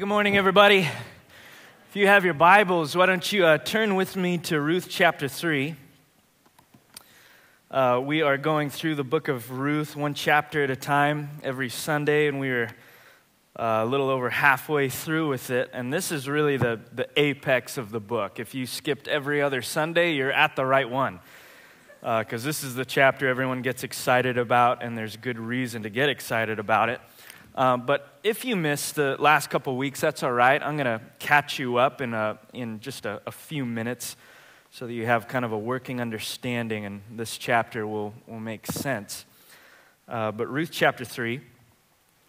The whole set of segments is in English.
good morning, everybody. If you have your Bibles, why don't you uh, turn with me to Ruth chapter 3. Uh, we are going through the book of Ruth one chapter at a time every Sunday, and we are uh, a little over halfway through with it. And this is really the, the apex of the book. If you skipped every other Sunday, you're at the right one. Because uh, this is the chapter everyone gets excited about, and there's good reason to get excited about it. Um, but if you missed the last couple weeks, that's all right. I'm going to catch you up in, a, in just a, a, few minutes so that you have kind of a working understanding and this chapter will, will make sense. Uh, but Ruth chapter 3,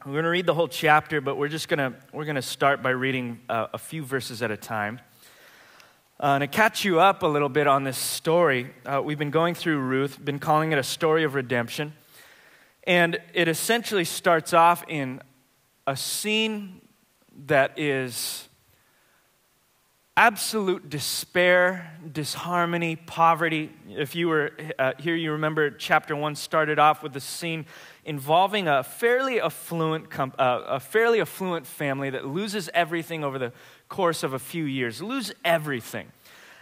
we're going to read the whole chapter, but we're just going to, we're going to start by reading uh, a few verses at a time. Uh, to catch you up a little bit on this story, uh, we've been going through Ruth, been calling it a story of redemption. And it essentially starts off in a scene that is absolute despair, disharmony, poverty. If you were uh, here, you remember chapter one started off with a scene involving a fairly affluent, uh, a fairly affluent family that loses everything over the course of a few years, lose everything.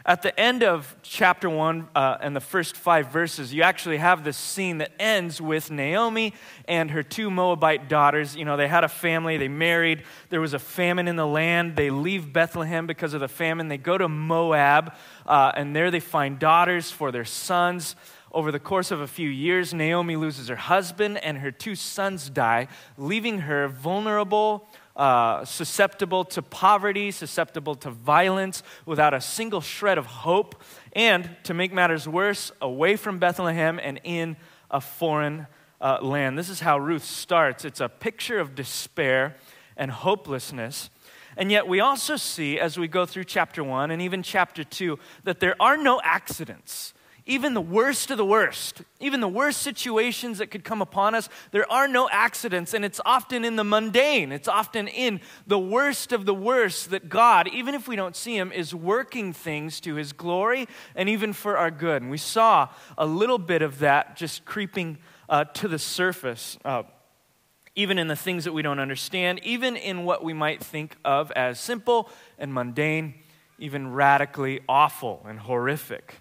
At the end of chapter 1 uh, and the first five verses, you actually have this scene that ends with Naomi and her two Moabite daughters. You know, they had a family, they married, there was a famine in the land. They leave Bethlehem because of the famine. They go to Moab, uh, and there they find daughters for their sons. Over the course of a few years, Naomi loses her husband, and her two sons die, leaving her vulnerable uh, susceptible to poverty, susceptible to violence, without a single shred of hope, and to make matters worse, away from Bethlehem and in a foreign uh, land. This is how Ruth starts. It's a picture of despair and hopelessness. And yet, we also see as we go through chapter one and even chapter two that there are no accidents even the worst of the worst, even the worst situations that could come upon us, there are no accidents, and it's often in the mundane. It's often in the worst of the worst that God, even if we don't see Him, is working things to His glory and even for our good. And we saw a little bit of that just creeping uh, to the surface. Uh, even in the things that we don't understand, even in what we might think of as simple and mundane, even radically awful and horrific.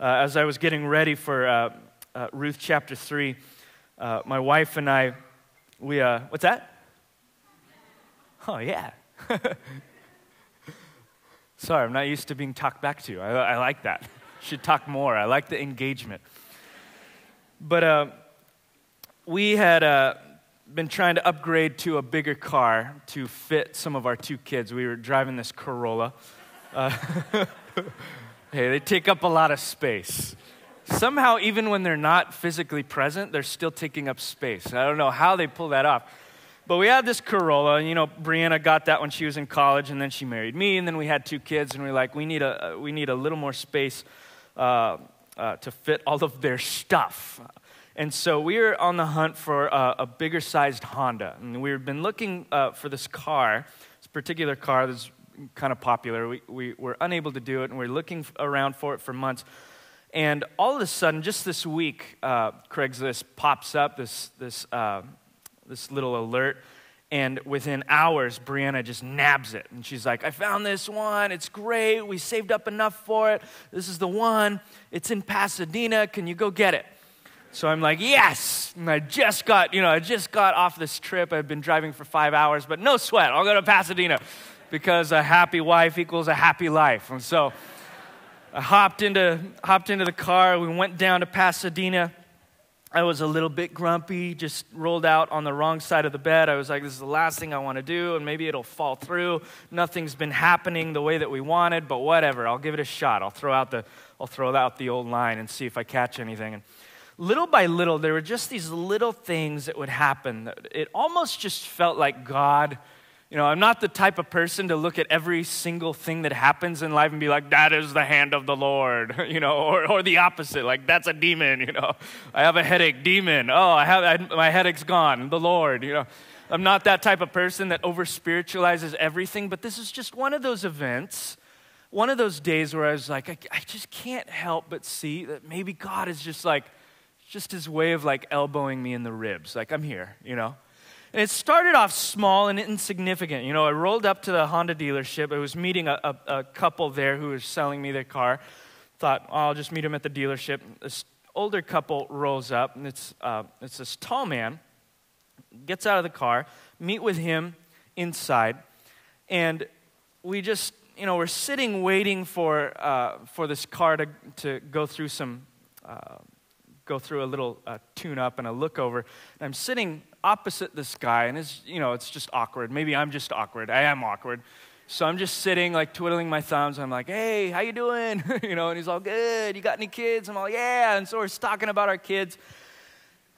Uh, as I was getting ready for uh, uh, Ruth chapter 3, uh, my wife and I, we, uh, what's that? Oh, yeah. Sorry, I'm not used to being talked back to. I, I like that. Should talk more. I like the engagement. But uh, we had been trying to upgrade to a bigger car to fit some of our two kids. We were driving this Corolla. Hey, they take up a lot of space. Somehow, even when they're not physically present, they're still taking up space. I don't know how they pull that off. But we had this Corolla, and you know, Brianna got that when she was in college, and then she married me, and then we had two kids, and we are like, we need a, we need a little more space uh, uh, to fit all of their stuff. And so we were on the hunt for a, a bigger sized Honda, and we've been looking uh, for this car, this particular car that's kind of popular. We, we were unable to do it, and we are looking around for it for months. And all of a sudden, just this week, uh, Craigslist pops up this, this, uh, this little alert. And within hours, Brianna just nabs it. And she's like, I found this one. It's great. We saved up enough for it. This is the one. It's in Pasadena. Can you go get it? So I'm like, yes. And I just got, you know, I just got off this trip. I've been driving for five hours, but no sweat. I'll go to Pasadena because a happy wife equals a happy life. And so I hopped into, hopped into the car. We went down to Pasadena. I was a little bit grumpy, just rolled out on the wrong side of the bed. I was like, this is the last thing I want to do, and maybe it'll fall through. Nothing's been happening the way that we wanted, but whatever. I'll give it a shot. I'll throw out the, I'll throw out the old line and see if I catch anything. And little by little, there were just these little things that would happen. It almost just felt like God you know, I'm not the type of person to look at every single thing that happens in life and be like, that is the hand of the Lord, you know, or, or the opposite, like, that's a demon, you know. I have a headache, demon. Oh, I have, I, my headache's gone, the Lord, you know. I'm not that type of person that over spiritualizes everything, but this is just one of those events, one of those days where I was like, I, I just can't help but see that maybe God is just like, just his way of like elbowing me in the ribs. Like, I'm here, you know. It started off small and insignificant. You know, I rolled up to the Honda dealership. I was meeting a, a, a couple there who was selling me their car. Thought, oh, I'll just meet them at the dealership. This older couple rolls up, and it's, uh, it's this tall man, gets out of the car, meet with him inside, and we just, you know, we're sitting waiting for, uh, for this car to, to go through some, uh, go through a little uh, tune up and a look over. And I'm sitting opposite this guy, and it's, you know, it's just awkward. Maybe I'm just awkward. I am awkward. So I'm just sitting, like twiddling my thumbs. I'm like, "Hey, how you doing?" you know, and he's all good. You got any kids? I'm all, "Yeah." And so we're talking about our kids,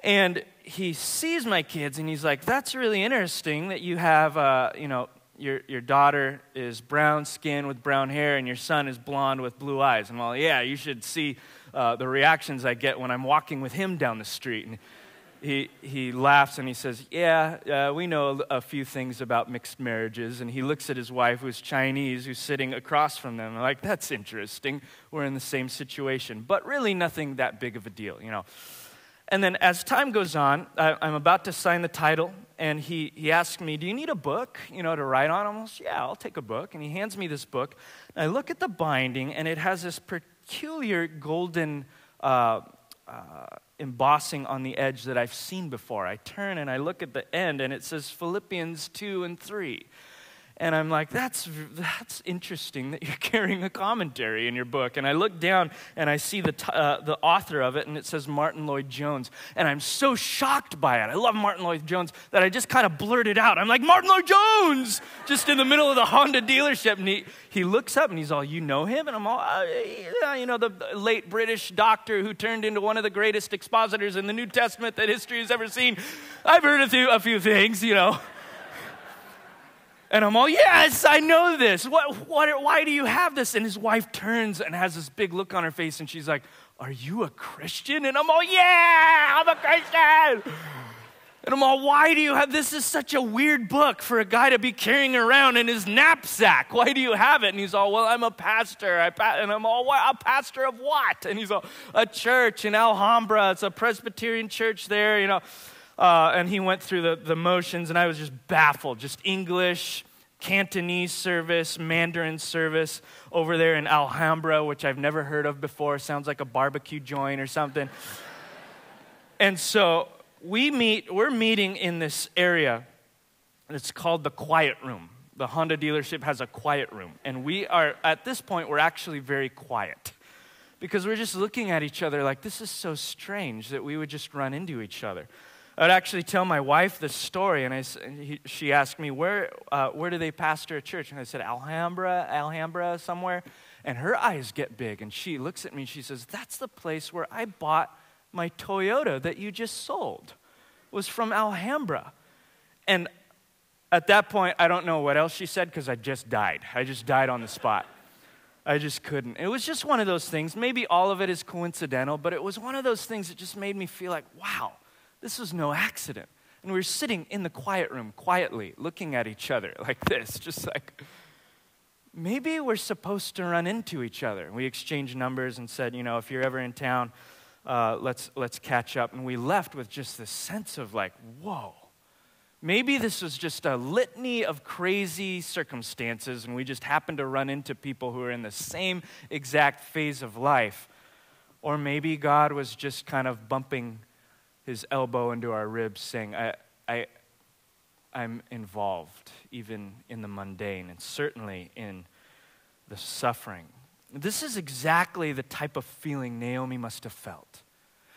and he sees my kids, and he's like, "That's really interesting that you have, uh, you know, your your daughter is brown skin with brown hair, and your son is blonde with blue eyes." I'm all, "Yeah, you should see uh, the reactions I get when I'm walking with him down the street." And, he, he laughs and he says, Yeah, uh, we know a few things about mixed marriages. And he looks at his wife, who's Chinese, who's sitting across from them. Like, That's interesting. We're in the same situation. But really, nothing that big of a deal, you know. And then as time goes on, I, I'm about to sign the title, and he, he asks me, Do you need a book, you know, to write on? I'm like, Yeah, I'll take a book. And he hands me this book. And I look at the binding, and it has this peculiar golden. Uh, uh, embossing on the edge that I've seen before. I turn and I look at the end and it says Philippians 2 and 3. And I'm like, that's, that's interesting that you're carrying a commentary in your book. And I look down and I see the, t- uh, the author of it, and it says Martyn Lloyd-Jones. And I'm so shocked by it. I love Martyn Lloyd-Jones that I just kind of blurted out. I'm like, Martyn Lloyd-Jones! Just in the middle of the Honda dealership. And he, he looks up and he's all, You know him? And I'm all, uh, You know, the late British doctor who turned into one of the greatest expositors in the New Testament that history has ever seen. I've heard a few, a few things, you know. And I'm all, yes, I know this. What, what, why do you have this? And his wife turns and has this big look on her face, and she's like, Are you a Christian? And I'm all, Yeah, I'm a Christian. And I'm all, Why do you have this? Is such a weird book for a guy to be carrying around in his knapsack. Why do you have it? And he's all, Well, I'm a pastor. I pa-. And I'm all, what? A pastor of what? And he's all, A church in Alhambra. It's a Presbyterian church there, you know. Uh, and he went through the, the motions, and I was just baffled. Just English, Cantonese service, Mandarin service over there in Alhambra, which I've never heard of before. Sounds like a barbecue joint or something. and so we meet, we're meeting in this area. It's called the quiet room. The Honda dealership has a quiet room. And we are, at this point, we're actually very quiet because we're just looking at each other like this is so strange that we would just run into each other. I'd actually tell my wife the story, and I, he, she asked me, where, uh, where do they pastor a church? And I said, Alhambra, Alhambra, somewhere. And her eyes get big, and she looks at me and she says, That's the place where I bought my Toyota that you just sold. It was from Alhambra. And at that point, I don't know what else she said because I just died. I just died on the spot. I just couldn't. It was just one of those things. Maybe all of it is coincidental, but it was one of those things that just made me feel like, wow, this was no accident. And we were sitting in the quiet room, quietly, looking at each other like this, just like, maybe we're supposed to run into each other. We exchanged numbers and said, you know, if you're ever in town, uh, let's, let's catch up. And we left with just this sense of like, whoa. Maybe this was just a litany of crazy circumstances, and we just happened to run into people who are in the same exact phase of life. Or maybe God was just kind of bumping his elbow into our ribs, saying, I, I, I'm involved, even in the mundane, and certainly in the suffering. This is exactly the type of feeling Naomi must have felt.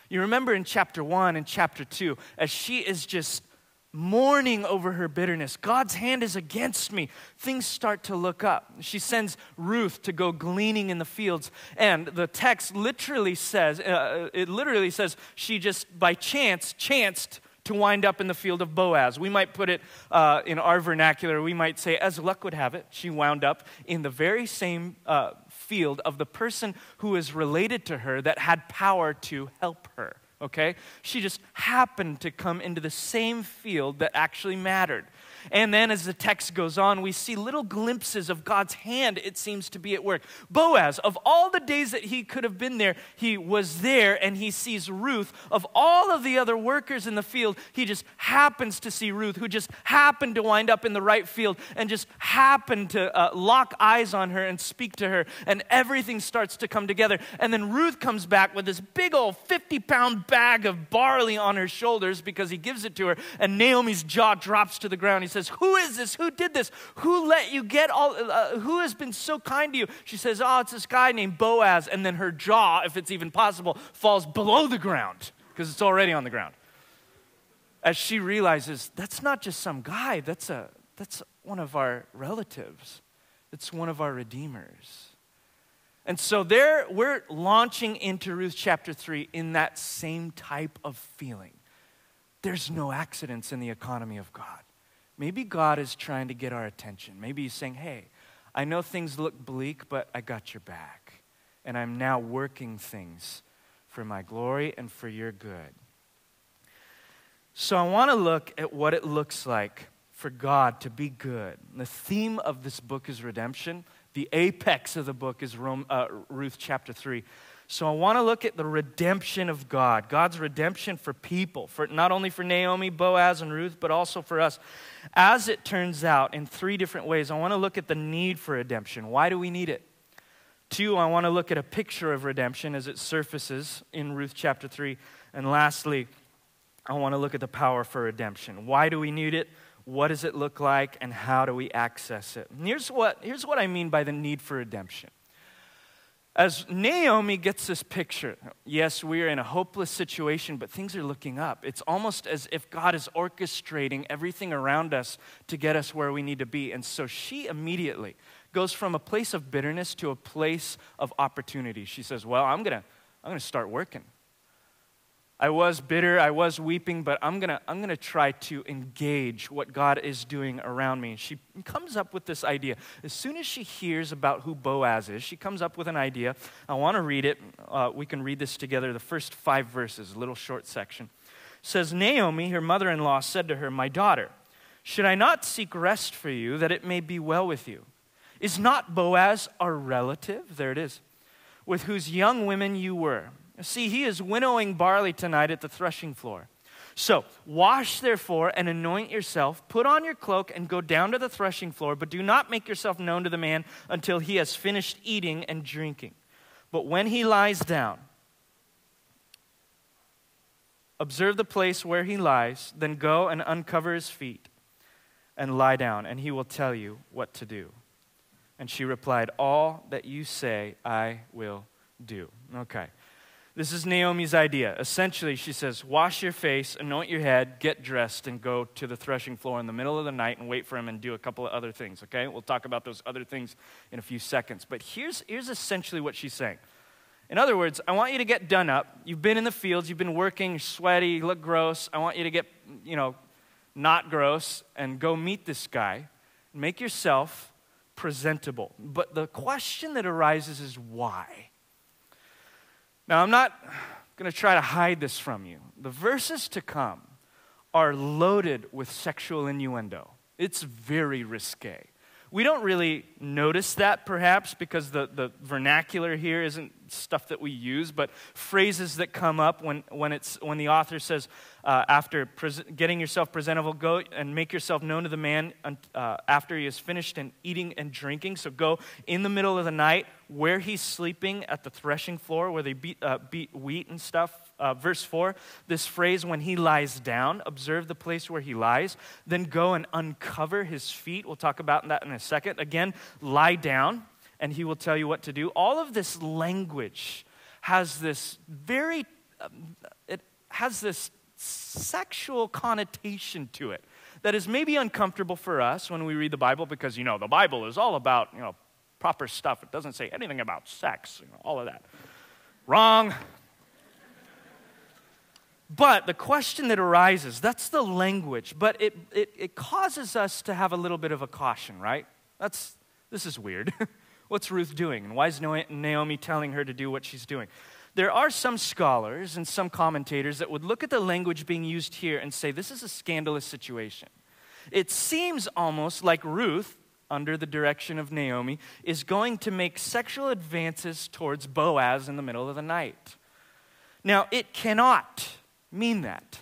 You remember in chapter 1 and chapter 2, as she is just mourning over her bitterness. God's hand is against me. Things start to look up. She sends Ruth to go gleaning in the fields. And the text literally says, uh, it literally says, she just by chance chanced to wind up in the field of Boaz. We might put it uh, in our vernacular, we might say, as luck would have it, she wound up in the very same uh, field of the person who is related to her that had power to help her okay? She just happened to come into the same field that actually mattered. And then as the text goes on, we see little glimpses of God's hand, it seems to be at work. Boaz, of all the days that he could have been there, he was there and he sees Ruth. Of all of the other workers in the field, he just happens to see Ruth, who just happened to wind up in the right field and just happened to uh, lock eyes on her and speak to her. And everything starts to come together. And then Ruth comes back with this big old 50 pound bag of barley on her shoulders because he gives it to her. And Naomi's jaw drops to the ground. He says, Who is this? Who did this? Who let you get all, uh, who has been so kind to you? She says, Oh, it's this guy named Boaz. And then her jaw, if it's even possible, falls below the ground because it's already on the ground. As she realizes, that's not just some guy, that's, a, that's one of our relatives, it's one of our redeemers. And so there we're launching into Ruth chapter 3 in that same type of feeling. There's no accidents in the economy of God. Maybe God is trying to get our attention. Maybe he's saying, "Hey, I know things look bleak, but I got your back. And I'm now working things for my glory and for your good." So I want to look at what it looks like for God to be good. The theme of this book is redemption. The apex of the book is Rome, uh, Ruth chapter 3. So I want to look at the redemption of God, God's redemption for people, for not only for Naomi, Boaz, and Ruth, but also for us. As it turns out, in three different ways, I want to look at the need for redemption. Why do we need it? Two, I want to look at a picture of redemption as it surfaces in Ruth chapter 3. And lastly, I want to look at the power for redemption. Why do we need it? What does it look like? And how do we access it? And here's what, here's what I mean by the need for redemption. As Naomi gets this picture, yes, we're in a hopeless situation, but things are looking up. It's almost as if God is orchestrating everything around us to get us where we need to be. And so she immediately goes from a place of bitterness to a place of opportunity. She says, Well, I'm going to I'm going to start working. I was bitter, I was weeping, but I'm to I'm to try to engage what God is doing around me. She comes up with this idea. As soon as she hears about who Boaz is, she comes up with an idea. I want to read it. Uh, we can read this together, the first five verses, a little short section. It says Naomi, her mother in law, said to her, My daughter, should I not seek rest for you that it may be well with you? Is not Boaz our relative? There it is. With whose young women you were. See, he is winnowing barley tonight at the threshing floor. So, wash therefore and anoint yourself, put on your cloak, and go down to the threshing floor, but do not make yourself known to the man until he has finished eating and drinking. But when he lies down, observe the place where he lies, then go and uncover his feet and lie down, and he will tell you what to do. And she replied, All that you say, I will do. Okay. This is Naomi's idea. Essentially, she says, Wash your face, anoint your head, get dressed, and go to the threshing floor in the middle of the night and wait for him and do a couple of other things, okay? We'll talk about those other things in a few seconds. But here's, here's essentially what she's saying. In other words, I want you to get done up. You've been in the fields, you've been working, sweaty, look gross. I want you to get, you know, not gross and go meet this guy. Make yourself presentable. But the question that arises is why? Now, I'm not going to try to hide this from you. The verses to come are loaded with sexual innuendo. It's very risque. We don't really notice that perhaps because the, the vernacular here isn't stuff that we use, but phrases that come up when, when, it's, when the author says, uh, after pres- getting yourself presentable, go and make yourself known to the man uh, after he has finished and eating and drinking. So go in the middle of the night where he's sleeping at the threshing floor where they beat, uh, beat wheat and stuff. Uh, verse 4, this phrase, when he lies down, observe the place where he lies, then go and uncover his feet. We'll talk about that in a second. Again, lie down and he will tell you what to do. All of this language has this very, um, it has this sexual connotation to it that is maybe uncomfortable for us when we read the Bible because, you know, the Bible is all about, you know, proper stuff. It doesn't say anything about sex, you know, all of that. Wrong. But the question that arises, that's the language, but it, it, it causes us to have a little bit of a caution, right? That's, this is weird. What's Ruth doing? And why is Naomi telling her to do what she's doing? There are some scholars and some commentators that would look at the language being used here and say this is a scandalous situation. it seems almost like Ruth, under the direction of Naomi, is going to make sexual advances towards Boaz in the middle of the night. Now, it cannot mean that.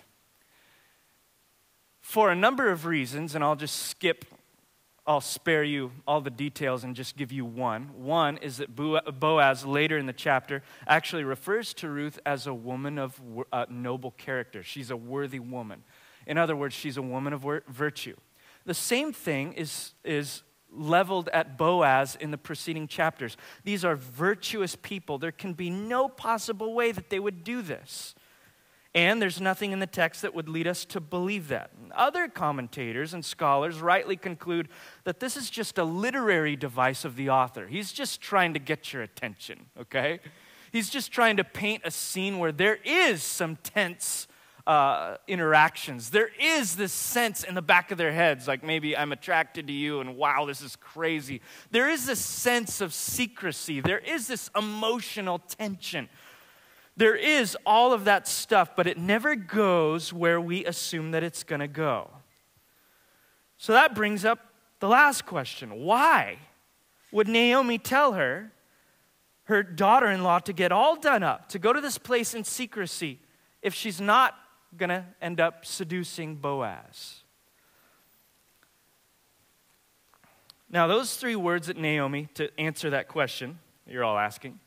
For a number of reasons, and I'll just skip, I'll spare you all the details and just give you one. One is that Boaz, later in the chapter, actually refers to Ruth as a woman of uh, noble character. She's a worthy woman. In other words, she's a woman of virtue. The same thing is, is leveled at Boaz in the preceding chapters. These are virtuous people. There can be no possible way that they would do this. And there's nothing in the text that would lead us to believe that. Other commentators and scholars rightly conclude that this is just a literary device of the author. He's just trying to get your attention, okay? He's just trying to paint a scene where there is some tense uh, interactions. There is this sense in the back of their heads, like maybe I'm attracted to you and wow, this is crazy. There is this sense of secrecy, there is this emotional tension. There is all of that stuff, but it never goes where we assume that it's going to go. So that brings up the last question why would Naomi tell her, her daughter in law, to get all done up, to go to this place in secrecy, if she's not going to end up seducing Boaz. Now, those three words at Naomi to answer that question you're all asking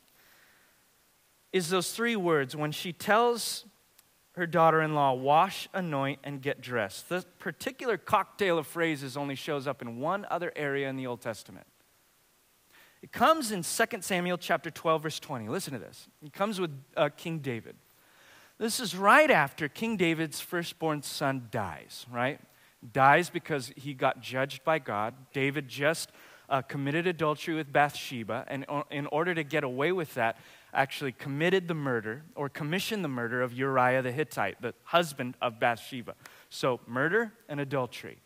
is those three words when she tells her daughter in law, wash, anoint, and get dressed. The particular cocktail of phrases only shows up in one other area in the Old Testament. It comes in 2 Samuel chapter 12, verse 20. Listen to this. It comes with uh, King David. This is right after King David's firstborn son dies, right? Dies because he got judged by God. David just uh, committed adultery with Bathsheba, and in order to get away with that, actually committed the murder or commissioned the murder of Uriah the Hittite, the husband of Bathsheba. So, murder and adultery.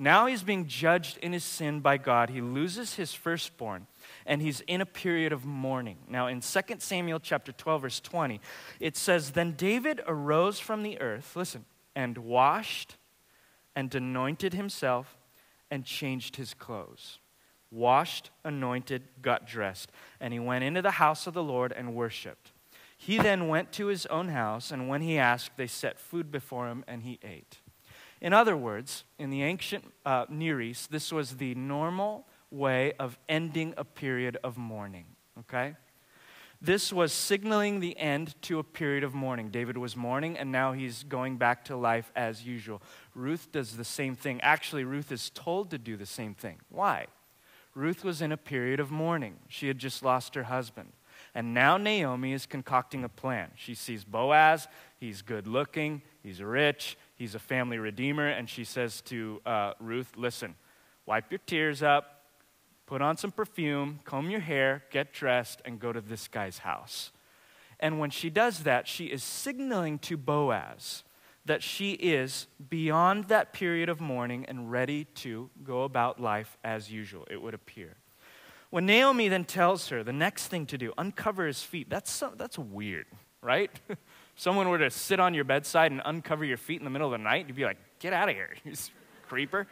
Now he's being judged in his sin by God. He loses his firstborn and he's in a period of mourning. Now, in 2 Samuel chapter 12, verse 20, it says, Then David arose from the earth, listen, and washed and anointed himself and changed his clothes. Washed, anointed, got dressed. And he went into the house of the Lord and worshiped. He then went to his own house, and when he asked, they set food before him, and he ate. In other words, in the ancient uh, Near East, this was the normal way of ending a period of mourning, okay? This was signaling the end to a period of mourning. David was mourning, and now he's going back to life as usual. Ruth does the same thing. Actually, Ruth is told to do the same thing. Why? Ruth was in a period of mourning. She had just lost her husband. And now Naomi is concocting a plan. She sees Boaz, he's good looking, he's rich, he's a family redeemer, and she says to uh, Ruth, Listen, wipe your tears up, put on some perfume, comb your hair, get dressed, and go to this guy's house. And when she does that, she is signaling to Boaz that she is beyond that period of mourning and ready to go about life as usual, it would appear. When Naomi then tells her the next thing to do, uncover his feet, that's, so, that's weird, right? Someone were to sit on your bedside and uncover your feet in the middle of the night, you'd be like, get out of here, you creeper.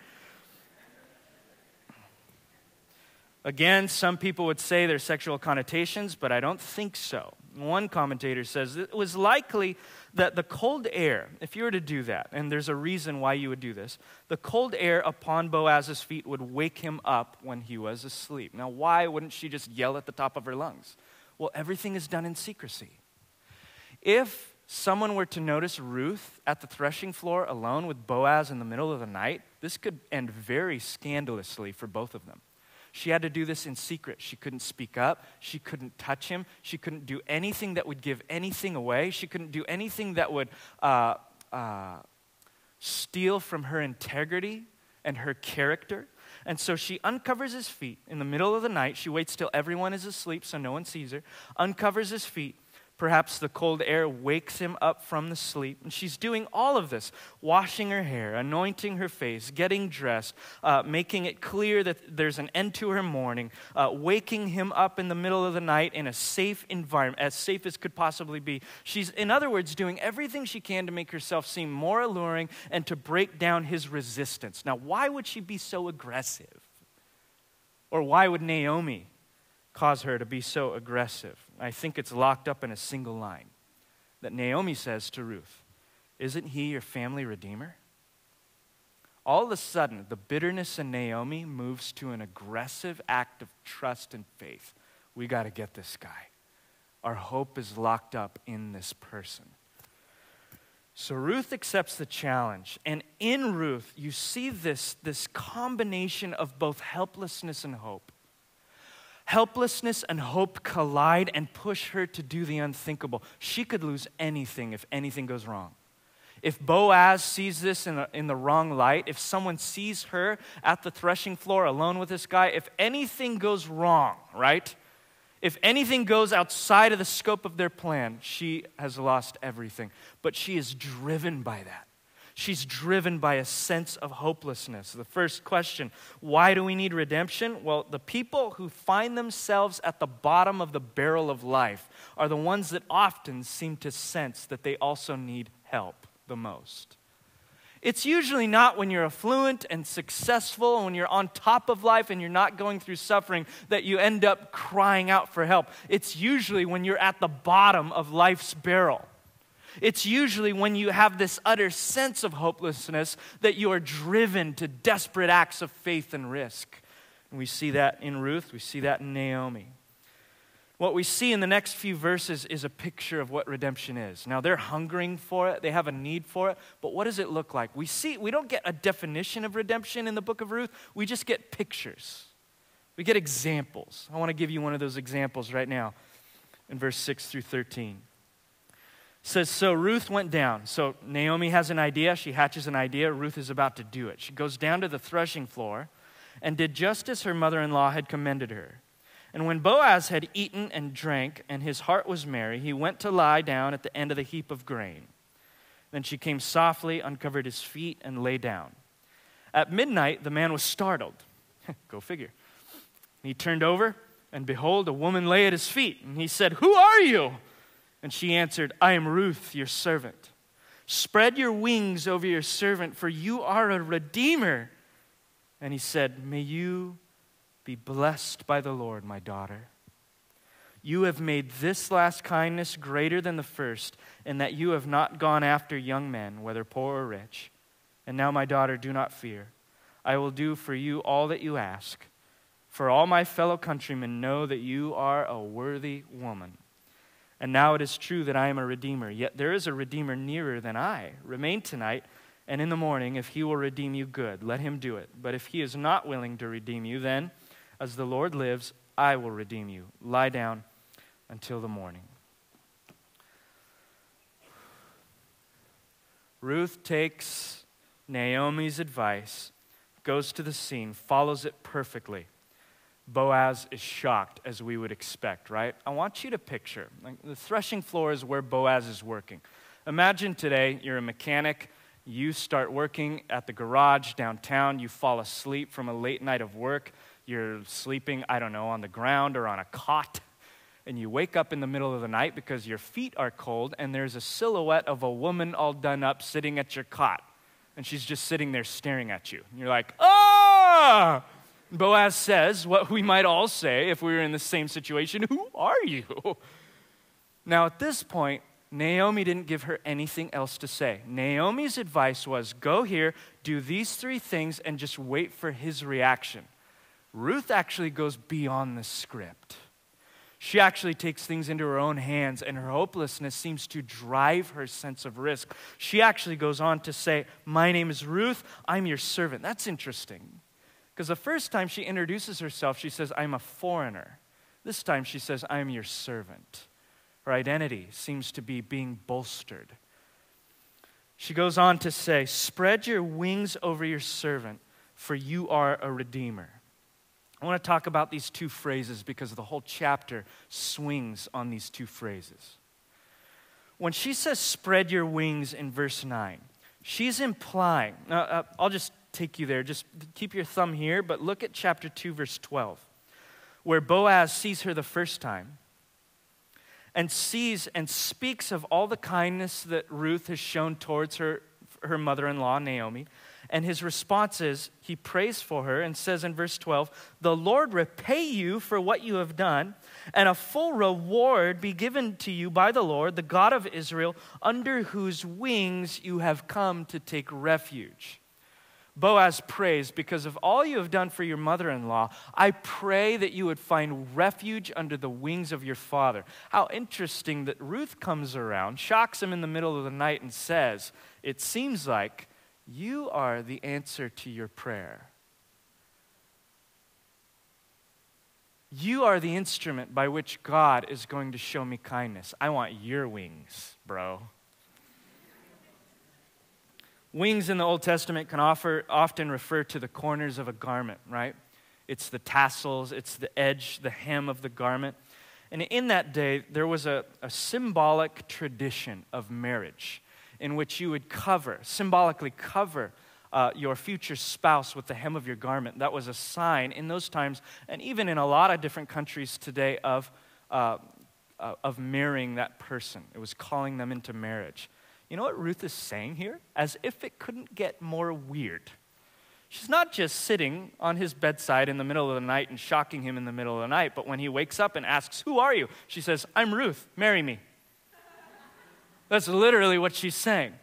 Again, some people would say there's sexual connotations, but I don't think so. One commentator says it was likely that the cold air, if you were to do that, and there's a reason why you would do this, the cold air upon Boaz's feet would wake him up when he was asleep. Now, why wouldn't she just yell at the top of her lungs? Well, everything is done in secrecy. If someone were to notice Ruth at the threshing floor alone with Boaz in the middle of the night, this could end very scandalously for both of them. She had to do this in secret. She couldn't speak up. She couldn't touch him. She couldn't do anything that would give anything away. She couldn't do anything that would uh, uh, steal from her integrity and her character. And so she uncovers his feet in the middle of the night. She waits till everyone is asleep so no one sees her, uncovers his feet, Perhaps the cold air wakes him up from the sleep. And she's doing all of this washing her hair, anointing her face, getting dressed, uh, making it clear that there's an end to her mourning, uh, waking him up in the middle of the night in a safe environment, as safe as could possibly be. She's, in other words, doing everything she can to make herself seem more alluring and to break down his resistance. Now, why would she be so aggressive? Or why would Naomi cause her to be so aggressive? I think it's locked up in a single line that Naomi says to Ruth Isn't he your family redeemer? All of a sudden, the bitterness in Naomi moves to an aggressive act of trust and faith. We got to get this guy. Our hope is locked up in this person. So Ruth accepts the challenge. And in Ruth, you see this, this combination of both helplessness and hope. Helplessness and hope collide and push her to do the unthinkable. She could lose anything if anything goes wrong. If Boaz sees this in, in the wrong light, if someone sees her at the threshing floor alone with this guy, if anything goes wrong, right? If anything goes outside of the scope of their plan, she has lost everything. But she is driven by that. She's driven by a sense of hopelessness. The first question why do we need redemption? Well, the people who find themselves at the bottom of the barrel of life are the ones that often seem to sense that they also need help the most. It's usually not when you're affluent and successful, when you're on top of life and you're not going through suffering, that you end up crying out for help. It's usually when you're at the bottom of life's barrel. It's usually when you have this utter sense of hopelessness that you are driven to desperate acts of faith and risk. And we see that in Ruth, we see that in Naomi. What we see in the next few verses is a picture of what redemption is. Now they're hungering for it, they have a need for it, but what does it look like? We see we don't get a definition of redemption in the book of Ruth, we just get pictures. We get examples. I want to give you one of those examples right now in verse 6 through 13 says so ruth went down. So naomi has an idea. She hatches an idea. Ruth is about to do it. She goes down to the threshing floor and did just as her mother-in-law had commended her. And when boaz had eaten and drank and his heart was merry he went to lie down at the end of the heap of grain. Then she came softly uncovered his feet and lay down. At midnight the man was startled. Go figure. He turned over and behold a woman lay at his feet and he said who are you and she answered, I am Ruth, your servant. Spread your wings over your servant, for you are a redeemer. And he said, May you be blessed by the Lord, my daughter. You have made this last kindness greater than the first, in that you have not gone after young men, whether poor or rich. And now, my daughter, do not fear. I will do for you all that you ask. For all my fellow countrymen know that you are a worthy woman. And now it is true that I am a redeemer. Yet there is a redeemer nearer than I. Remain tonight, and in the morning, if he will redeem you, good. Let him do it. But if he is not willing to redeem you, then, as the Lord lives, I will redeem you. Lie down until the morning. Ruth takes Naomi's advice, goes to the scene, follows it perfectly. Boaz is shocked, as we would expect, right? I want you to picture like, the threshing floor is where Boaz is working. Imagine today you're a mechanic, you start working at the garage downtown, you fall asleep from a late night of work, you're sleeping, I don't know, on the ground or on a cot, and you wake up in the middle of the night because your feet are cold, and there's a silhouette of a woman all done up sitting at your cot, and she's just sitting there staring at you. And you're like, ah! Oh! Boaz says what we might all say if we were in the same situation Who are you? Now, at this point, Naomi didn't give her anything else to say. Naomi's advice was go here, do these three things, and just wait for his reaction. Ruth actually goes beyond the script. She actually takes things into her own hands, and her hopelessness seems to drive her sense of risk. She actually goes on to say, My name is Ruth, I'm your servant. That's interesting. Because the first time she introduces herself, she says, I'm a foreigner. This time she says, I'm your servant. Her identity seems to be being bolstered. She goes on to say, Spread your wings over your servant, for you are a redeemer. I want to talk about these two phrases because the whole chapter swings on these two phrases. when she says spread your wings in verse 9, she's implying, uh, uh, I'll just take you there, just keep your thumb here, but look at chapter 2, verse 12, where Boaz sees her the first time and sees and speaks of all the kindness that Ruth has shown towards her, her mother in law, Naomi. And his response is he prays for her and says in verse 12, The Lord repay you for what you have done, and a full reward be given to you by the Lord, the God of Israel, under whose wings you have come to take refuge. Boaz prays, Because of all you have done for your mother in law, I pray that you would find refuge under the wings of your father. How interesting that Ruth comes around, shocks him in the middle of the night, and says, It seems like you are the answer to your prayer. You are the instrument by which God is going to show me kindness. I want your wings, bro. Wings in the Old Testament can offer, often refer to the corners of a garment, right? It's the tassels, it's the edge, the hem of the garment. And in that day, there was a, a symbolic tradition of marriage in which you would cover, symbolically cover, uh, your future spouse with the hem of your garment. That was a sign in those times, and even in a lot of different countries today, of, uh, uh, of marrying that person. It was calling them into marriage. You know what Ruth is saying here? As if it couldn't get more weird. She's not just sitting on his bedside in the middle of the night and shocking him in the middle of the night, but when he wakes up and asks, Who are you? She says, I'm Ruth, marry me. That's literally what she's saying.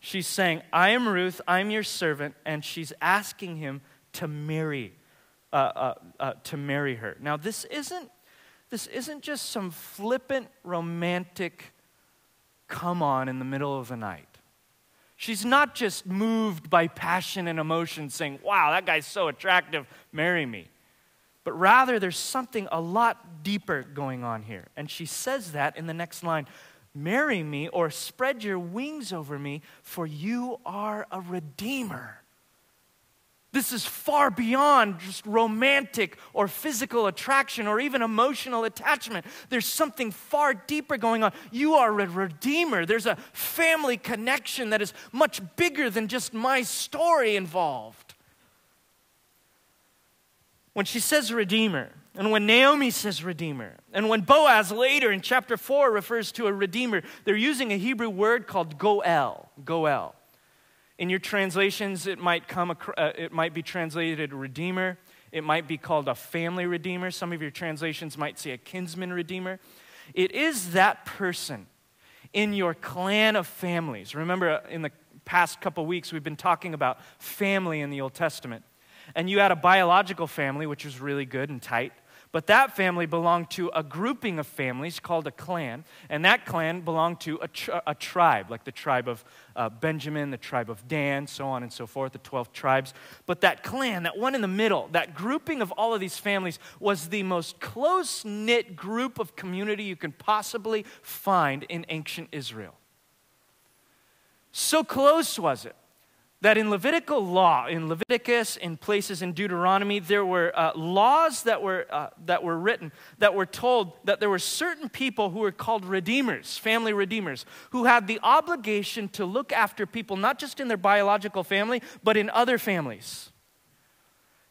She's saying, I am Ruth, I'm your servant, and she's asking him to marry, uh, uh, uh, to marry her. Now, this isn't, this isn't just some flippant, romantic come on in the middle of the night. She's not just moved by passion and emotion, saying, Wow, that guy's so attractive, marry me. But rather, there's something a lot deeper going on here. And she says that in the next line Marry me or spread your wings over me, for you are a redeemer. This is far beyond just romantic or physical attraction or even emotional attachment. There's something far deeper going on. You are a redeemer. There's a family connection that is much bigger than just my story involved. When she says redeemer, and when Naomi says redeemer, and when Boaz later in chapter 4 refers to a redeemer, they're using a Hebrew word called goel. Goel. In your translations, it might, come, uh, it might be translated redeemer. It might be called a family redeemer. Some of your translations might say a kinsman redeemer. It is that person in your clan of families. Remember, uh, in the past couple weeks, we've been talking about family in the Old Testament. And you had a biological family, which was really good and tight. But that family belonged to a grouping of families called a clan, and that clan belonged to a, tr- a tribe, like the tribe of uh, Benjamin, the tribe of Dan, so on and so forth, the 12 tribes. But that clan, that one in the middle, that grouping of all of these families was the most close knit group of community you can possibly find in ancient Israel. So close was it that in Levitical law, in Leviticus, in places in Deuteronomy, there were uh, laws that were, uh, that were written that were told that there were certain people who were called redeemers, family redeemers, who had the obligation to look after people not just in their biological family, but in other families.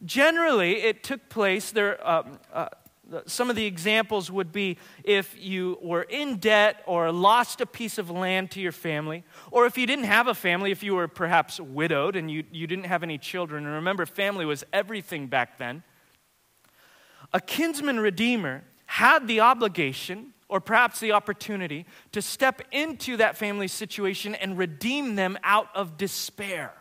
Generally, it took place, there, um, uh, some of the examples would be if you were in debt or lost a piece of land to your family, or if you didn't have a family, if you were perhaps widowed and you, you didn't have any children. And remember, family was everything back then. A kinsman redeemer had the obligation or perhaps the opportunity to step into that family situation and redeem them out of despair.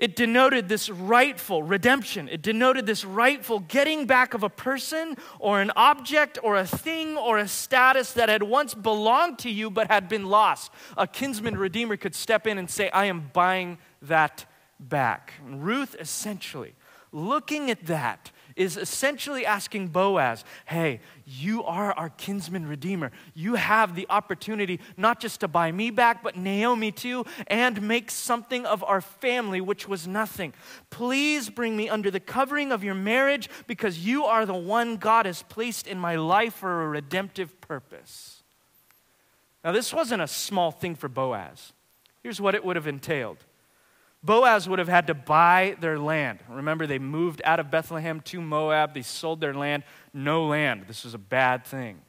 It denoted this rightful redemption. It denoted this rightful getting back of a person or an object or a thing or a status that had once belonged to you but had been lost. A kinsman redeemer could step in and say, I am buying that back. And Ruth essentially, looking at that, is essentially asking Boaz, hey, you are our kinsman redeemer. You have the opportunity not just to buy me back, but Naomi too, and make something of our family, which was nothing. Please bring me under the covering of your marriage because you are the one God has placed in my life for a redemptive purpose. Now, this wasn't a small thing for Boaz. Here's what it would have entailed Boaz would have had to buy their land. Remember, they moved out of Bethlehem to Moab. They sold their land. No land. This was a bad thing.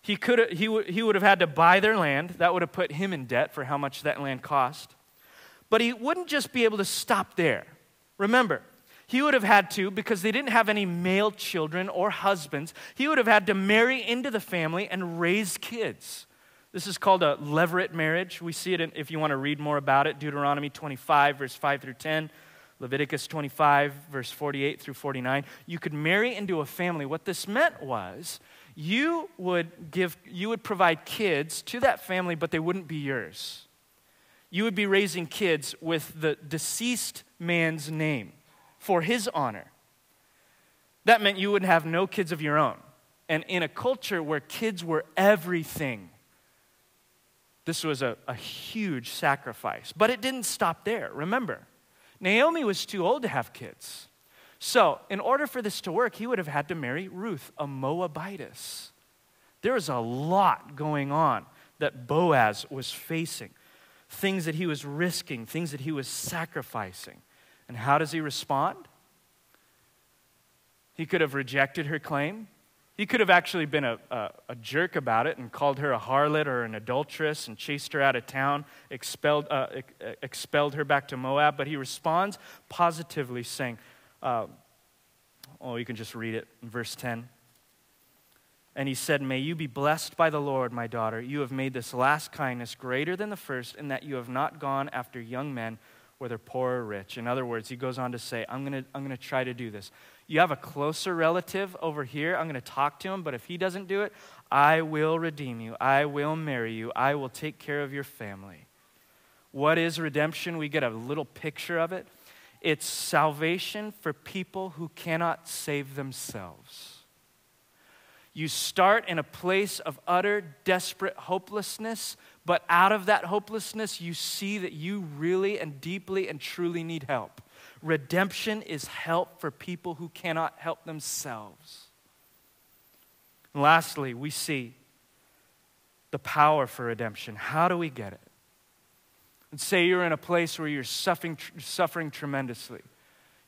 He, could he, would, he would have had to buy their land. That would have put him in debt for how much that land cost. But he wouldn't just be able to stop there. Remember, he would have had to, because they didn't have any male children or husbands, he would have had to marry into the family and raise kids. This is called a levirate marriage. We see it in, if you want to read more about it, Deuteronomy 25, verse 5 through 10, Leviticus 25, verse 48 through 49. You could marry into a family. What this meant was you would give you would provide kids to that family, but they wouldn't be yours. You would be raising kids with the deceased man's name for his honor. That meant you would have no kids of your own. And in a culture where kids were everything, this was a, a huge sacrifice. But it didn't stop there. Remember, Naomi was too old to have kids. So, in order for this to work, he would have had to marry Ruth, a Moabitess. There was a lot going on that Boaz was facing, things that he was risking, things that he was sacrificing. And how does he respond? He could have rejected her claim. He could have actually been a, a, a, jerk about it and called her a harlot or an adulteress and chased her out of town, expelled, uh, expelled her back to Moab. But he responds positively, saying, uh, Oh, you can just read it in verse 10. And he said, May you be blessed by the Lord, my daughter. You have made this last kindness greater than the first, in that you have not gone after young men, whether poor or rich. In other words, he goes on to say, I'm going to I'm going to try to do this. You have a closer relative over here. I'm going to talk to him, but if he doesn't do it, I will redeem you. I will marry you. I will take care of your family. What is redemption? We get a little picture of it. It's salvation for people who cannot save themselves. You start in a place of utter, desperate hopelessness, but out of that hopelessness, you see that you really and deeply and truly need help. Redemption is help for people who cannot help themselves. And lastly, we see the power for redemption. How do we get it? And say you're in a place where you're suffering, suffering tremendously.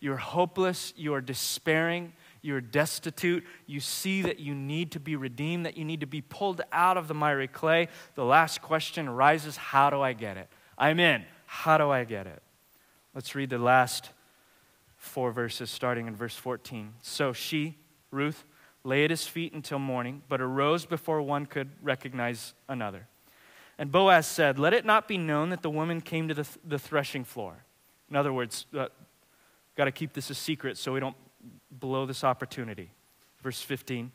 You're hopeless, you're despairing, you're destitute, you see that you need to be redeemed, that you need to be pulled out of the miry clay. The last question arises How do I get it? I'm in. How do I get it? Let's read the last four verses, starting in verse 14. So she, Ruth, lay at his feet until morning, but arose before one could recognize another. And Boaz said, Let it not be known that the woman came to the, th- the threshing floor. In other words, uh, got to keep this a secret so we don't blow this opportunity. Verse 15.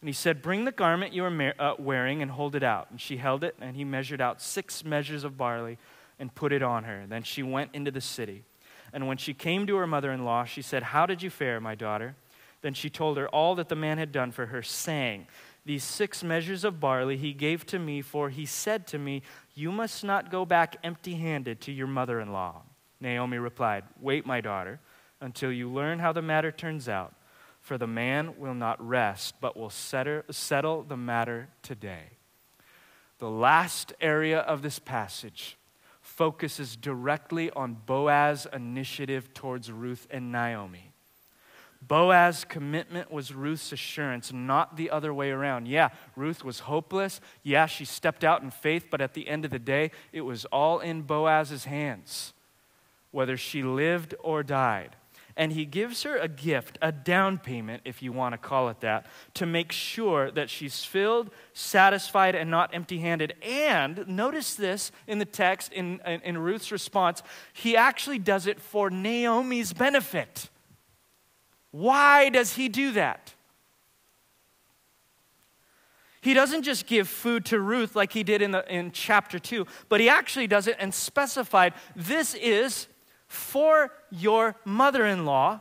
And he said, Bring the garment you are ma- uh, wearing and hold it out. And she held it, and he measured out six measures of barley and put it on her. Then she went into the city. And when she came to her mother in law, she said, How did you fare, my daughter? Then she told her all that the man had done for her, saying, These six measures of barley he gave to me, for he said to me, You must not go back empty handed to your mother in law. Naomi replied, Wait, my daughter, until you learn how the matter turns out. For the man will not rest, but will settle the matter today. The last area of this passage focuses directly on Boaz's initiative towards Ruth and Naomi. Boaz's commitment was Ruth's assurance, not the other way around. Yeah, Ruth was hopeless. Yeah, she stepped out in faith, but at the end of the day, it was all in Boaz's hands, whether she lived or died and he gives her a gift, a down payment, if you want to call it that, to make sure that she's filled, satisfied, and not empty handed. And notice this in the text, in, in, in, Ruth's response, he actually does it for Naomi's benefit. Why does he do that? He doesn't just give food to Ruth like he did in, the, in chapter 2, but he actually does it and specified this is for your mother in law.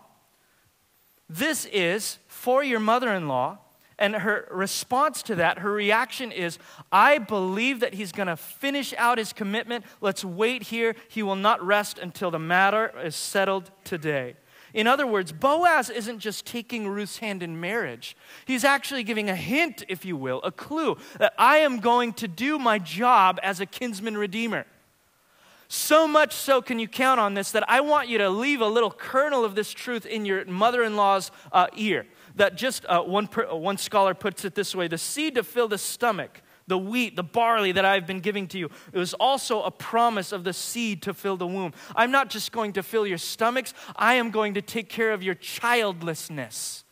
This is for your mother in law. And her response to that, her reaction is, I believe that he's going to finish out his commitment. Let's wait here. He will not rest until the matter is settled today. In other words, Boaz isn't just taking Ruth's hand in marriage. He's actually giving a hint, if you will, a clue that I am going to do my job as a kinsman redeemer. So much so can you count on this that I want you to leave a little kernel of this truth in your mother in law's uh, ear. That just uh, one, per, uh, one scholar puts it this way the seed to fill the stomach the wheat, the barley that I've been giving to you. It was also a promise of the seed to fill the womb. I'm not just going to fill your stomachs, I am going to take care of your childlessness.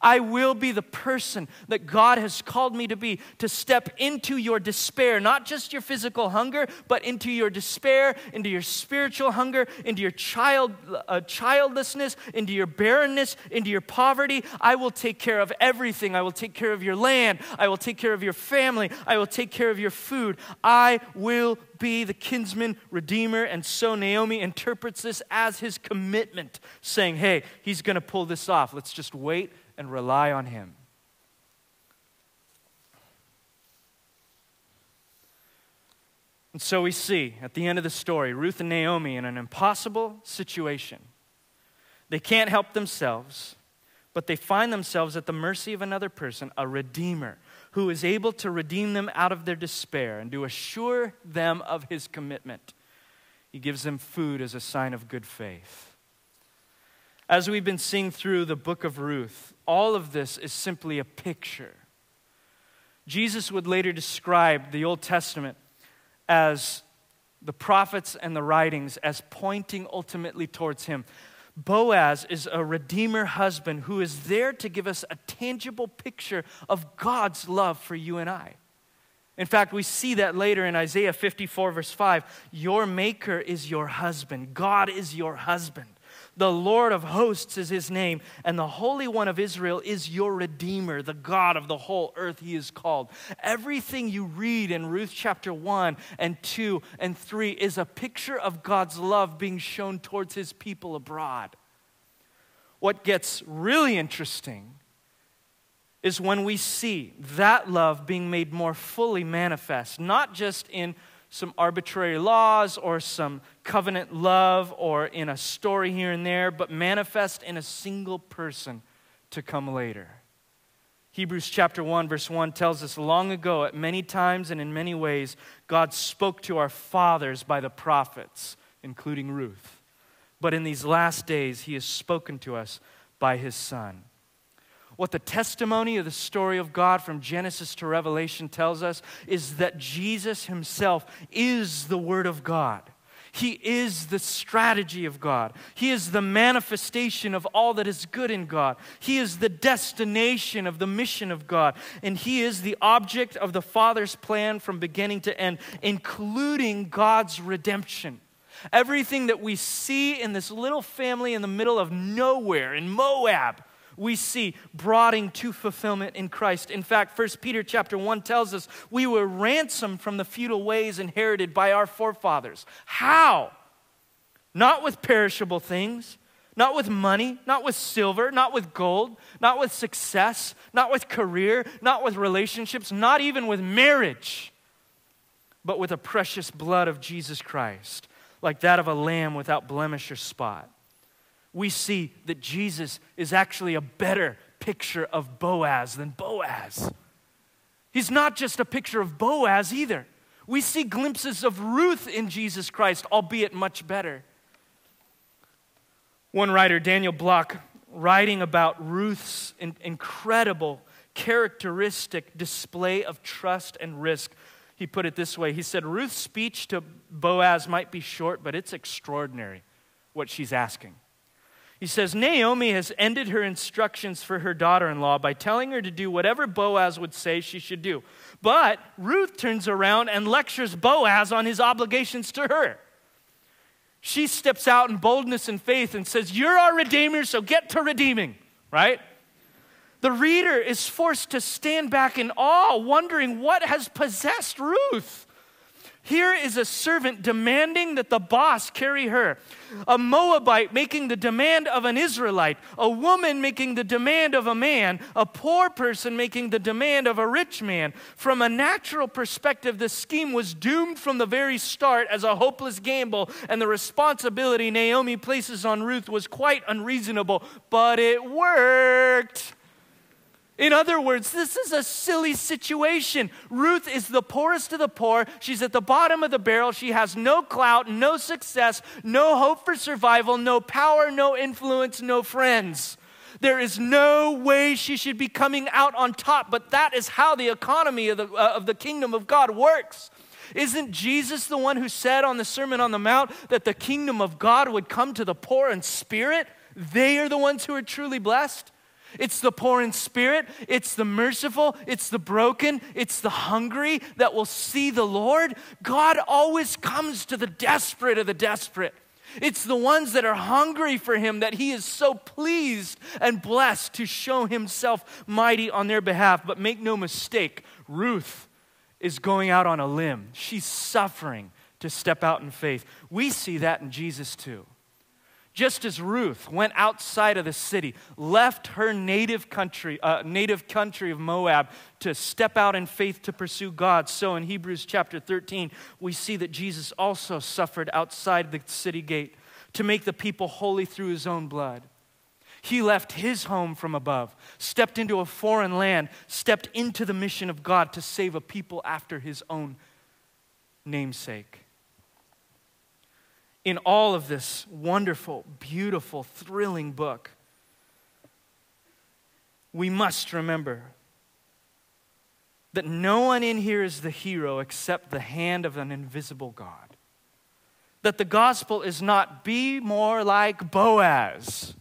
I will be the person that God has called me to be to step into your despair, not just your physical hunger, but into your despair, into your spiritual hunger, into your child, uh, childlessness, into your barrenness, into your poverty. I will take care of everything. I will take care of your land. I will take care of your family. I will take care of your food. I will be the kinsman redeemer. And so Naomi interprets this as his commitment, saying, Hey, he's going to pull this off. Let's just wait and rely on Him. And so we see at the end of the story Ruth and Naomi in an impossible situation. They can't help themselves, but they find themselves at the mercy of another person, a redeemer, who is able to redeem them out of their despair and to assure them of his commitment. He gives them food as a sign of good faith. As we've been seeing through the book of Ruth, all of this is simply a picture. Jesus would later describe the Old Testament as the prophets and the writings as pointing ultimately towards him. Boaz is a redeemer husband who is there to give us a tangible picture of God's love for you and I. In fact, we see that later in Isaiah 54, verse 5. Your maker is your husband, God is your husband. The Lord of hosts is his name, and the Holy One of Israel is your Redeemer, the God of the whole earth, he is called. Everything you read in Ruth chapter 1 and 2 and 3 is a picture of God's love being shown towards his people abroad. What gets really interesting is when we see that love being made more fully manifest, not just in some arbitrary laws or some covenant love or in a story here and there, but manifest in a single person to come later. Hebrews chapter 1, verse 1 tells us long ago, at many times and in many ways, God spoke to our fathers by the prophets, including Ruth. But in these last days, He has spoken to us by His Son. What the testimony of the story of God from Genesis to Revelation tells us is that Jesus himself is the Word of God. He is the strategy of God. He is the manifestation of all that is good in God. He is the destination of the mission of God. And He is the object of the Father's plan from beginning to end, including God's redemption. Everything that we see in this little family in the middle of nowhere in Moab we see broadening to fulfillment in Christ. In fact, 1 Peter chapter 1 tells us we were ransomed from the futile ways inherited by our forefathers. How? Not with perishable things, not with money, not with silver, not with gold, not with success, not with career, not with relationships, not even with marriage, but with the precious blood of Jesus Christ, like that of a lamb without blemish or spot we see that Jesus is actually a better picture of Boaz than Boaz. He's not just a picture of Boaz either. We see glimpses of Ruth in Jesus Christ, albeit much better. One writer, Daniel Block, writing about Ruth's incredible, characteristic display of trust and risk, he put it this way He said, Ruth's speech to Boaz might be short, but it's extraordinary what she's asking. He says, Naomi has ended her instructions for her daughter in law by telling her to do whatever Boaz would say she should do. But Ruth turns around and lectures Boaz on his obligations to her. She steps out in boldness and faith and says, You're our Redeemer, so get to redeeming, right? The reader is forced to stand back in awe, wondering what has possessed Ruth. Here is a servant demanding that the boss carry her, a Moabite making the demand of an Israelite, a woman making the demand of a man, a poor person making the demand of a rich man. From a natural perspective, the scheme was doomed from the very start as a hopeless gamble, and the responsibility Naomi places on Ruth was quite unreasonable, but it worked. In other words, this is a silly situation. Ruth is the poorest of the poor. She's at the bottom of the barrel. She has no clout, no success, no hope for survival, no power, no influence, no friends. There is no way she should be coming out on top, but that is how the economy of the, uh, of the kingdom of God works. Isn't Jesus the one who said on the Sermon on the Mount that the kingdom of God would come to the poor in spirit? They are the ones who are truly blessed. It's the poor in spirit, it's the merciful, it's the broken, it's the hungry that will see the Lord. God always comes to the desperate of the desperate. It's the ones that are hungry for Him that He is so pleased and blessed to show Himself mighty on their behalf. But make no mistake, Ruth is going out on a limb. She's suffering to step out in faith. We see that in Jesus too. Just as Ruth went outside of the city, left her native country, uh, native country of Moab, to step out in faith to pursue God, so in Hebrews chapter 13, we see that Jesus also suffered outside the city gate to make the people holy through his own blood. He left his home from above, stepped into a foreign land, stepped into the mission of God to save a people after his own namesake in all of this wonderful, beautiful, thrilling book, we must remember that no one in here is the hero except the hand of an invisible God. That the gospel is not be more like Boaz,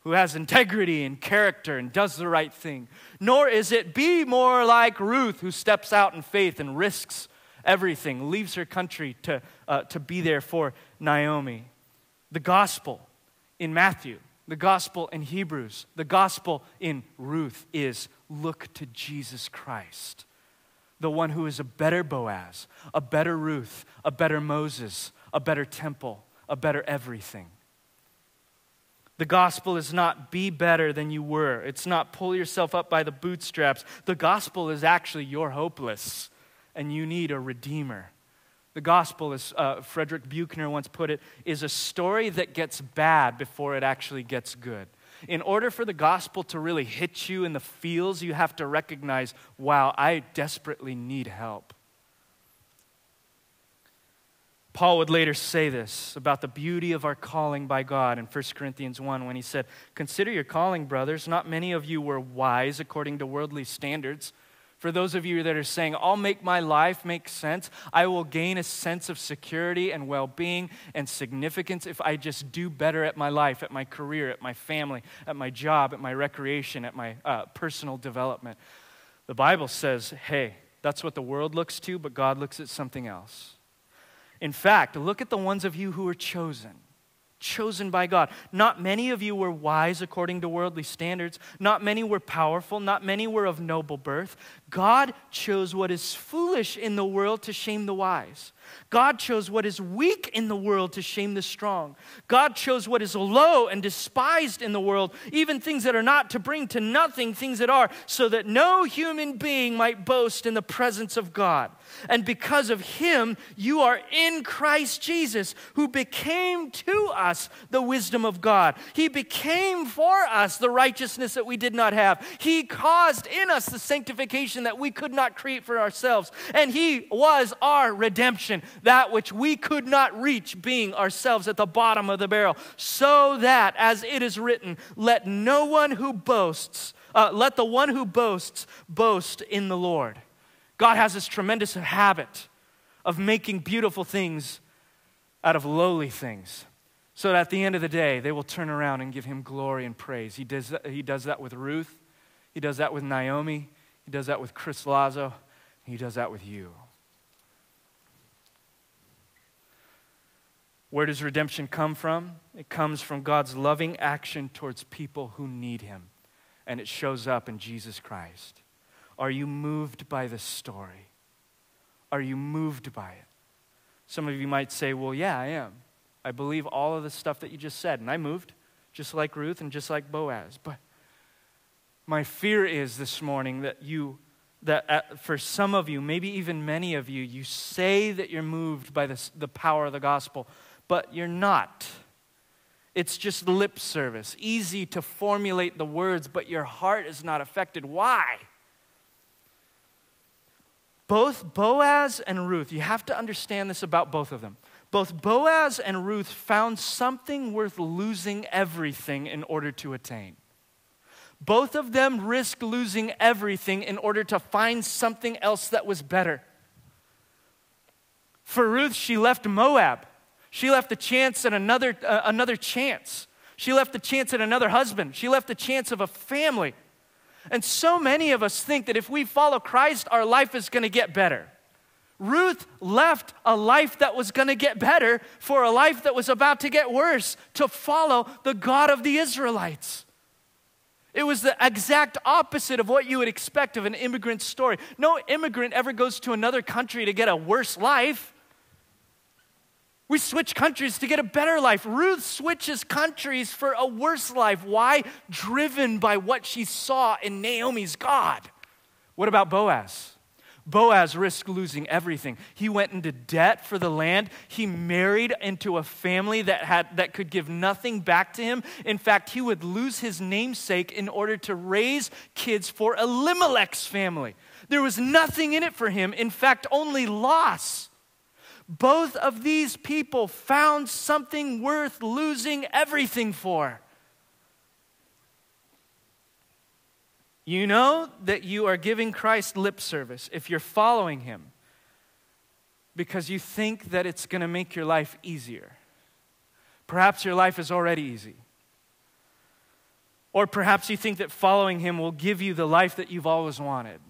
who has integrity and character and does the right thing, nor is it be more like Ruth, who steps out in faith and risks everything, leaves her country to, uh, to be there for Naomi. The gospel in Matthew, the gospel in Hebrews, the gospel in Ruth is look to Jesus Christ, the one who is a better Boaz, a better Ruth, a better Moses, a better temple, a better everything. The gospel is not be better than you were. It's not pull yourself up by the bootstraps. The gospel is actually you're hopeless and you need a redeemer. The gospel, as uh, Frederick Buechner once put it, is a story that gets bad before it actually gets good. In order for the gospel to really hit you in the feels, you have to recognize, wow, I desperately need help. Paul would later say this about the beauty of our calling by God in 1 Corinthians 1 when he said, Consider your calling, brothers. Not many of you were wise according to worldly standards. For those of you that are saying, I'll make my life make sense, I will gain a sense of security and well being and significance if I just do better at my life, at my career, at my family, at my job, at my recreation, at my uh, personal development. The Bible says, hey, that's what the world looks to, but God looks at something else. In fact, look at the ones of you who are chosen chosen by God. Not many of you were wise according to worldly standards. Not many were powerful. Not many were of noble birth. God chose what is foolish in the world to shame the wise. God chose what is weak in the world to shame the strong. God chose what is low and despised in the world, even things that are not, to bring to nothing things that are, so that no human being might boast in the presence of God. And because of him, you are in Christ Jesus, who became to us the wisdom of God. He became for us the righteousness that we did not have. He caused in us the sanctification that we could not create for ourselves. And he was our redemption that which we could not reach, being ourselves at the bottom of the barrel, so that, as it is written, let no one who boasts, uh, let the one who boasts boast in the Lord. God has this tremendous habit of making beautiful things out of lowly things. So that at the end of the day, they will turn around and give him glory and praise. He does he does that with Ruth. He does that with Naomi. He does that with Chris Lazo. He does that with you. Where does redemption come from? It comes from God's loving action towards people who need Him, and it shows up in Jesus Christ. Are you moved by the story? Are you moved by it? Some of you might say, Well, yeah, I am. I believe all of the stuff that you just said. And I moved, just like Ruth and just like Boaz. But my fear is this morning that you, that uh, for some of you, maybe even many of you, you say that you're moved by this, the power of the gospel, but you're not. It's just lip service, easy to formulate the words, but your heart is not affected. Why? Both Boaz and Ruth, you have to understand this about both of them. Both Boaz and Ruth found something worth losing everything in order to attain. Both of them risked losing everything in order to find something else that was better. For Ruth, she left Moab. She left a chance at another, uh, another chance. She left a chance at another husband. She left a chance of a family. And so many of us think that if we follow Christ, our life is going to get better. Ruth left a life that was going to get better for a life that was about to get worse to follow the God of the Israelites. It was the exact opposite of what you would expect of an immigrant story. No immigrant ever goes to another country to get a worse life. We switch countries to get a better life. Ruth switches countries for a worse life. Why? Driven by what she saw in Naomi's God. What about Boaz? Boaz risked losing everything. He went into debt for the land. He married into a family that, had, that could give nothing back to him. In fact, he would lose his namesake in order to raise kids for Elimelech's family. There was nothing in it for him. In fact, only loss. Both of these people found something worth losing everything for. You know that you are giving Christ lip service if you're following him because you think that it's going to make your life easier. Perhaps your life is already easy. Or perhaps you think that following him will give you the life that you've always wanted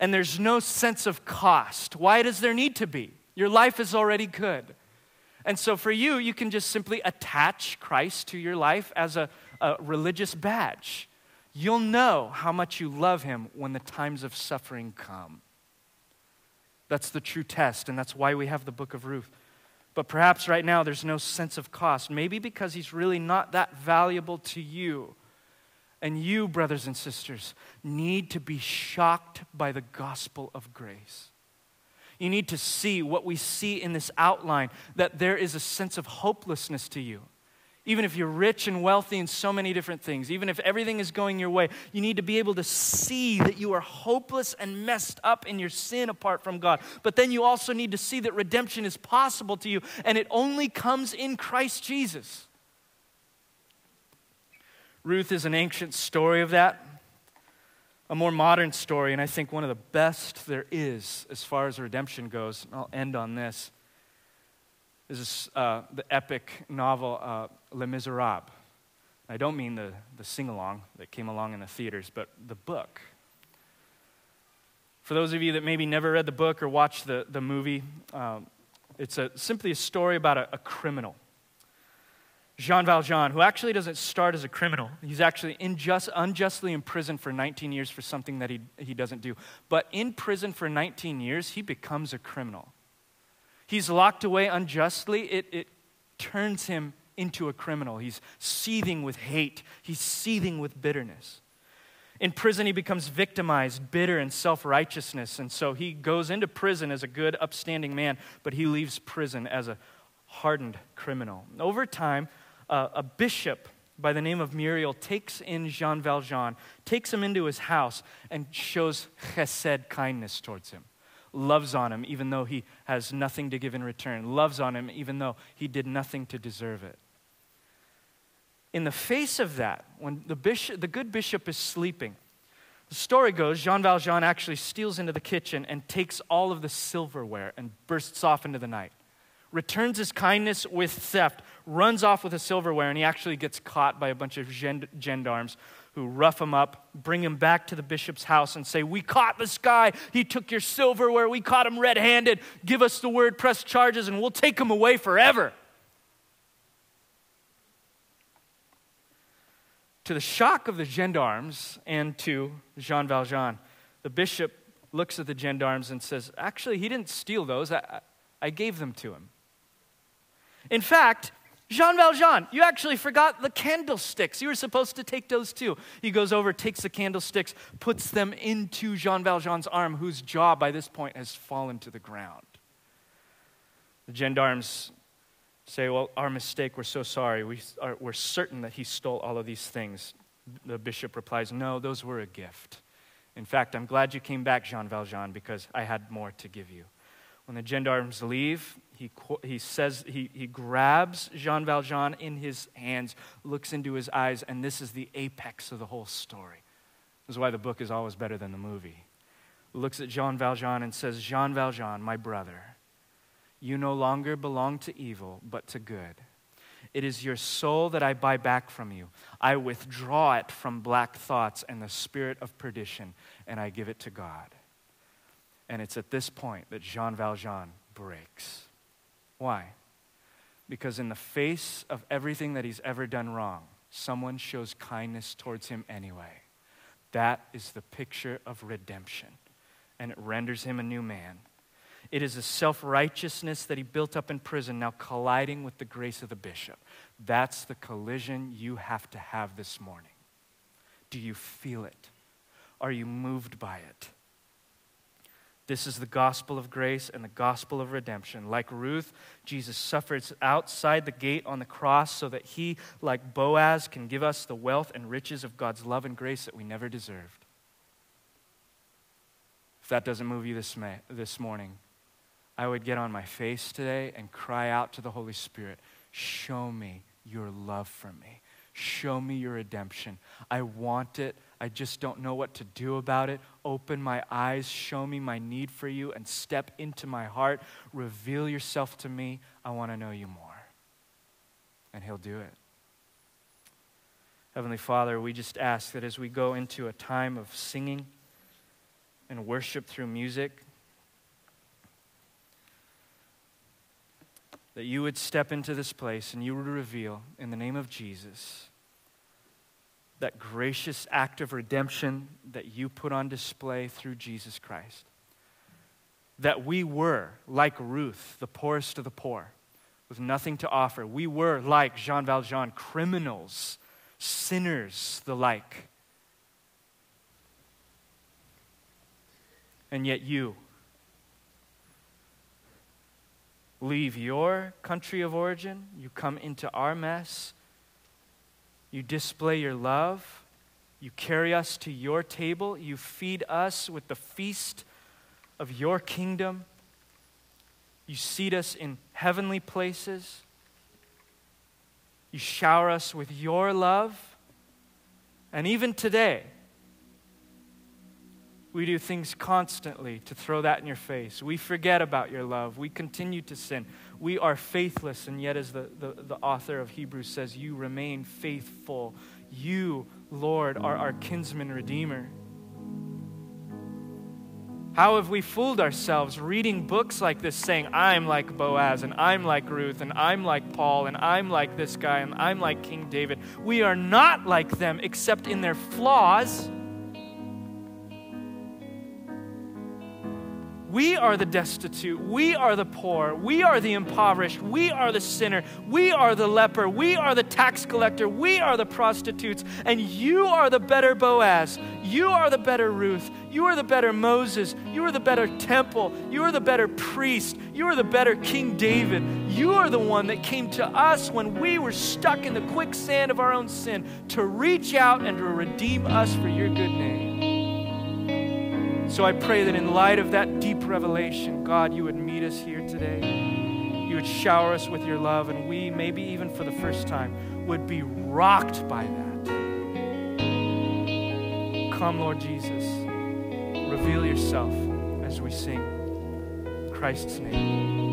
and there's no sense of cost. Why does there need to be? Your life is already good. And so for you, you can just simply attach Christ to your life as a, a religious badge. You'll know how much you love him when the times of suffering come. That's the true test, and that's why we have the book of Ruth. But perhaps right now there's no sense of cost, maybe because he's really not that valuable to you. And you, brothers and sisters, need to be shocked by the gospel of grace. You need to see what we see in this outline that there is a sense of hopelessness to you. Even if you're rich and wealthy in so many different things, even if everything is going your way, you need to be able to see that you are hopeless and messed up in your sin apart from God. But then you also need to see that redemption is possible to you, and it only comes in Christ Jesus. Ruth is an ancient story of that, a more modern story, and I think one of the best there is as far as redemption goes. I'll end on this. This is uh, the epic novel uh, Les Miserables. I don't mean the, the sing along that came along in the theaters, but the book. For those of you that maybe never read the book or watched the, the movie, um, it's a, simply a story about a, a criminal Jean Valjean, who actually doesn't start as a criminal. He's actually unjust, unjustly imprisoned for 19 years for something that he, he doesn't do. But in prison for 19 years, he becomes a criminal. He's locked away unjustly. It, it turns him into a criminal. He's seething with hate, he's seething with bitterness. In prison, he becomes victimized, bitter, and self righteousness. And so he goes into prison as a good, upstanding man, but he leaves prison as a hardened criminal. Over time, uh, a bishop by the name of Myriel takes in Jean Valjean, takes him into his house, and shows chesed kindness towards him. Loves on him even though he has nothing to give in return. Loves on him even though he did nothing to deserve it. In the face of that, when the, bishop, the good bishop is sleeping, the story goes Jean Valjean actually steals into the kitchen and takes all of the silverware and bursts off into the night returns his kindness with theft, runs off with the silverware, and he actually gets caught by a bunch of gendarmes who rough him up, bring him back to the bishop's house, and say, We caught this guy. He took your silverware. We caught him red handed. Give us the word, press charges, and we'll take him away forever. To the shock of the gendarmes and to Jean Valjean, the bishop looks at the gendarmes and says, Actually, he didn't steal those. I, I gave them to him. In fact, Jean Valjean, you actually forgot the candlesticks. You were supposed to take those too. He goes over, takes the candlesticks, puts them into Jean Valjean's arm, whose jaw by this point has fallen to the ground. The gendarmes say, Well, our mistake, we're so sorry. We are, we're certain that he stole all of these things. The bishop replies, No, those were a gift. In fact, I'm glad you came back, Jean Valjean, because I had more to give you. When the gendarmes leave, he, he says, he, he grabs Jean Valjean in his hands, looks into his eyes, and this is the apex of the whole story. This is why the book is always better than the movie. Looks at Jean Valjean and says, Jean Valjean, my brother, you no longer belong to evil, but to good. It is your soul that I buy back from you. I withdraw it from black thoughts and the spirit of perdition, and I give it to God. And it's at this point that Jean Valjean breaks. Why? Because in the face of everything that he's ever done wrong, someone shows kindness towards him anyway. That is the picture of redemption, and it renders him a new man. It is a self righteousness that he built up in prison now colliding with the grace of the bishop. That's the collision you have to have this morning. Do you feel it? Are you moved by it? This is the gospel of grace and the gospel of redemption. Like Ruth, Jesus suffers outside the gate on the cross so that he, like Boaz, can give us the wealth and riches of God's love and grace that we never deserved. If that doesn't move you this, this morning, I would get on my face today and cry out to the Holy Spirit Show me your love for me. Show me your redemption. I want it. I just don't know what to do about it. Open my eyes, show me my need for you, and step into my heart. Reveal yourself to me. I want to know you more. And He'll do it. Heavenly Father, we just ask that as we go into a time of singing and worship through music, that you would step into this place and you would reveal, in the name of Jesus, that gracious act of redemption that you put on display through Jesus Christ. That we were, like Ruth, the poorest of the poor, with nothing to offer. We were, like Jean Valjean, criminals, sinners, the like. And yet you leave your country of origin, you come into our mess, you display your love. You carry us to your table. You feed us with the feast of your kingdom. You seat us in heavenly places. You shower us with your love. And even today, we do things constantly to throw that in your face. We forget about your love. We continue to sin. We are faithless, and yet, as the, the, the author of Hebrews says, you remain faithful. You, Lord, are our kinsman redeemer. How have we fooled ourselves reading books like this saying, I'm like Boaz, and I'm like Ruth, and I'm like Paul, and I'm like this guy, and I'm like King David? We are not like them except in their flaws. We are the destitute. We are the poor. We are the impoverished. We are the sinner. We are the leper. We are the tax collector. We are the prostitutes. And you are the better Boaz. You are the better Ruth. You are the better Moses. You are the better temple. You are the better priest. You are the better King David. You are the one that came to us when we were stuck in the quicksand of our own sin to reach out and to redeem us for your good name. So I pray that in light of that deep revelation, God, you would meet us here today. You would shower us with your love, and we, maybe even for the first time, would be rocked by that. Come, Lord Jesus, reveal yourself as we sing. In Christ's name.